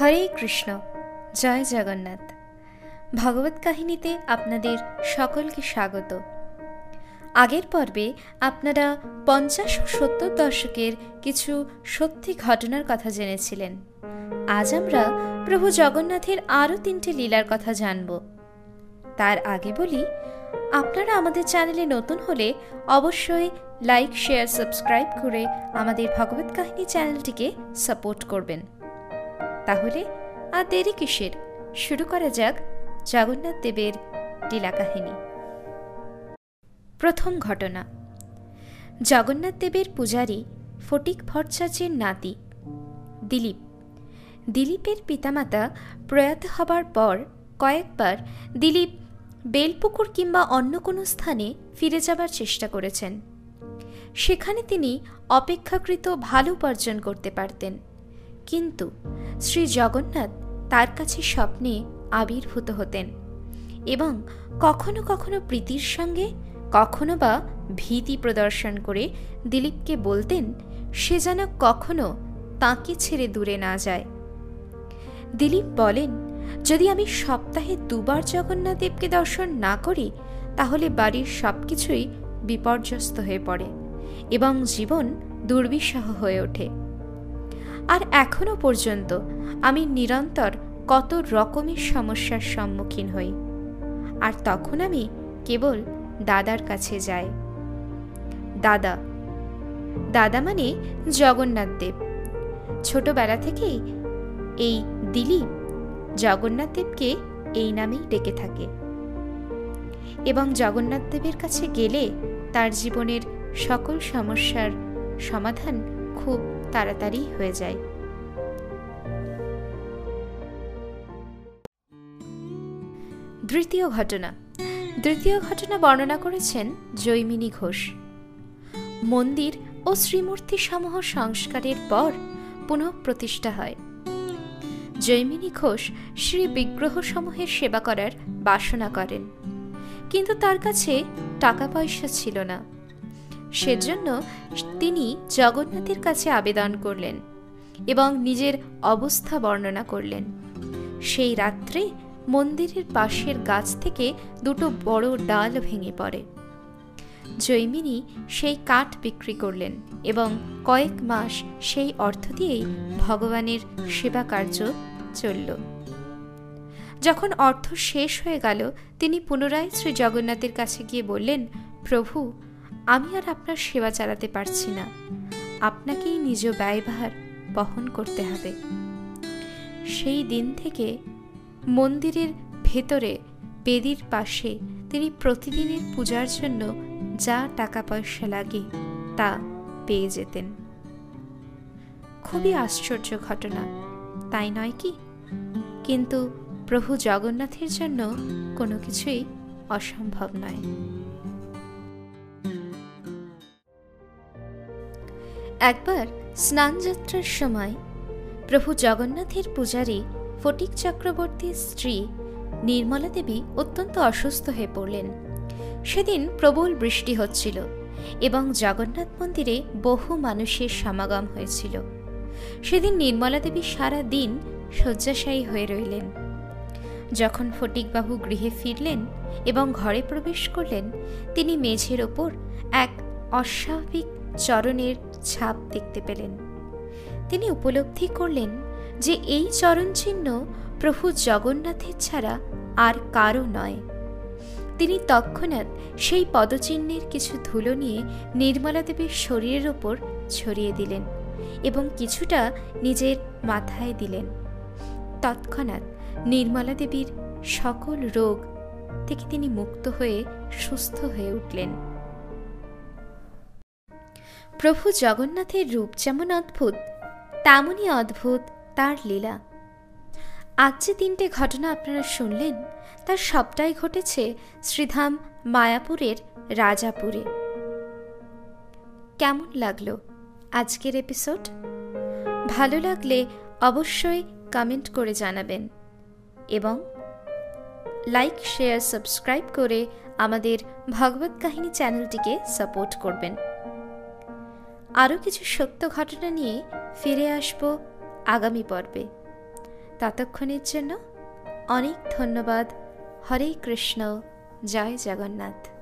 হরে কৃষ্ণ, জয় জগন্নাথ। ভগবত কাহিনীতে আপনাদের সকলকে স্বাগত। আগের পর্বে আপনারা পঞ্চাশ সত্তর দশকের কিছু সত্যি ঘটনার কথা জেনেছিলেন। আজ আমরা প্রভু জগন্নাথের আরও তিনটে লীলার কথা জানব। তার আগে বলি, আপনারা আমাদের চ্যানেলে নতুন হলে অবশ্যই লাইক, শেয়ার, সাবস্ক্রাইব করে আমাদের ভগবত কাহিনী চ্যানেলটিকে সাপোর্ট করবেন। তাহলে আর দেরি কিসের? শুরু করা যাক জগন্নাথ দেবের লীলা কাহিনী। প্রথম ঘটনা। জগন্নাথ দেবের পূজারী ফটিক ভট্টাচার্যের নাতি, দিলীপ। দিলীপের পিতামাতা প্রয়াত হবার পর কয়েকবার দিলীপ বেলপুকুর কিংবা অন্য কোনো স্থানে ফিরে যাবার চেষ্টা করেছেন। সেখানে তিনি অপেক্ষাকৃত ভালো উপার্জন করতে পারতেন। কিন্তু শ্রী জগন্নাথ তার কাছে স্বপ্নে আবির্ভূত হতেন এবং কখনো কখনো প্রীতির সঙ্গে, কখনো বা ভীতি প্রদর্শন করে দিলীপকে বলতেন, সে যেন কখনো তাঁকে ছেড়ে দূরে না যায়। দিলীপ বলেন, যদি আমি সপ্তাহে দুবার জগন্নাথ দেবকে দর্শন না করি, তাহলে বাড়ির সব কিছুই বিপর্যস্ত হয়ে পড়ে এবং জীবন দুর্বিষহ হয়ে ওঠে। আর এখনও পর্যন্ত আমি নিরন্তর কত রকমের সমস্যার সম্মুখীন হই। আর তখন আমি কেবল দাদার কাছে যাই। দাদা দাদা মানে জগন্নাথ দেব। ছোটবেলা থেকেই এই দিলীপ জগন্নাথ দেবকে এই নামেই ডেকে থাকে। এবং জগন্নাথ দেবের কাছে গেলে তার জীবনের সকল সমস্যার সমাধান খুব তাড়াতাড়ি হয়ে যায়। দ্বিতীয় ঘটনা। দ্বিতীয় ঘটনা বর্ণনা করেছেন জৈমিনী ঘোষ। মন্দির ও শ্রীমূর্তি সমূহ সংস্কারের পর পুনঃ প্রতিষ্ঠা হয়। জৈমিনী ঘোষ শ্রী বিগ্রহসমূহের সেবা করার বাসনা করেন। কিন্তু তার কাছে টাকা পয়সা ছিল না। সেজন্য তিনি জগন্নাথের কাছে আবেদন করলেন এবং নিজের অবস্থা বর্ণনা করলেন। সেই রাত্রে মন্দিরের পাশের গাছ থেকে দুটো বড় ডাল ভেঙে পড়ে। জৈমিনী সেই কাঠ বিক্রি করলেন এবং কয়েক মাস সেই অর্থ দিয়েই ভগবানের সেবা কার্য চলল। যখন অর্থ শেষ হয়ে গেল, তিনি পুনরায় শ্রী জগন্নাথের কাছে গিয়ে বললেন, প্রভু আমি আর আপনার সেবা চালাতে পারছি না। আপনাকেই নিজ ব্যয়ভার বহন করতে হবে। সেই দিন থেকে মন্দিরের ভেতরে বেদির পাশে তিনি প্রতিদিনের পূজার জন্য যা টাকা পয়সা লাগে তা পেয়ে যেতেন। খুবই আশ্চর্য ঘটনা, তাই নয় কি? কিন্তু প্রভু জগন্নাথের জন্য কোনো কিছুই অসম্ভব নয়। একবার স্নানযাত্রার সময় প্রভু জগন্নাথের পূজারী ফটিক চক্রবর্তীর স্ত্রী নির্মলা দেবী অত্যন্ত অসুস্থ হয়ে পড়লেন। সেদিন প্রবল বৃষ্টি হচ্ছিল এবং জগন্নাথ মন্দিরে বহু মানুষের সমাগম হয়েছিল। সেদিন নির্মলা দেবী সারা দিন শয্যাশায়ী হয়ে রইলেন। যখন ফটিকবাবু গৃহে ফিরলেন এবং ঘরে প্রবেশ করলেন, তিনি মেঝের ওপর এক অস্বাভাবিক চরণের ছাপ দেখতে পেলেন। তিনি উপলব্ধি করলেন যে এই চরণ চিহ্ন প্রভু জগন্নাথের ছাড়া আর কারও নয়। তিনি তৎক্ষণাৎ সেই পদচিহ্নের কিছু ধুলো নিয়ে নির্মলা দেবীর শরীরের ওপর ছড়িয়ে দিলেন এবং কিছুটা নিজের মাথায় দিলেন। তৎক্ষণাৎ নির্মলা দেবীর সকল রোগ থেকে তিনি মুক্ত হয়ে সুস্থ হয়ে উঠলেন। প্রভু জগন্নাথের রূপ যেমন অদ্ভুত তেমনই অদ্ভুত তার লীলা। আজ যে তিনটে ঘটনা আপনারা শুনলেন, তার সবটাই ঘটেছে শ্রীধাম মায়াপুরের রাজাপুরে। কেমন লাগল আজকের এপিসোড? ভালো লাগলে অবশ্যই কমেন্ট করে জানাবেন এবং লাইক, শেয়ার, সাবস্ক্রাইব করে আমাদের ভগবত কাহিনী চ্যানেলটিকে সাপোর্ট করবেন। আরও কিছু সত্য ঘটনা নিয়ে ফিরে আসব আগামী পর্বে। ততক্ষণের জন্য অনেক ধন্যবাদ। হরে কৃষ্ণ। জয় জগন্নাথ।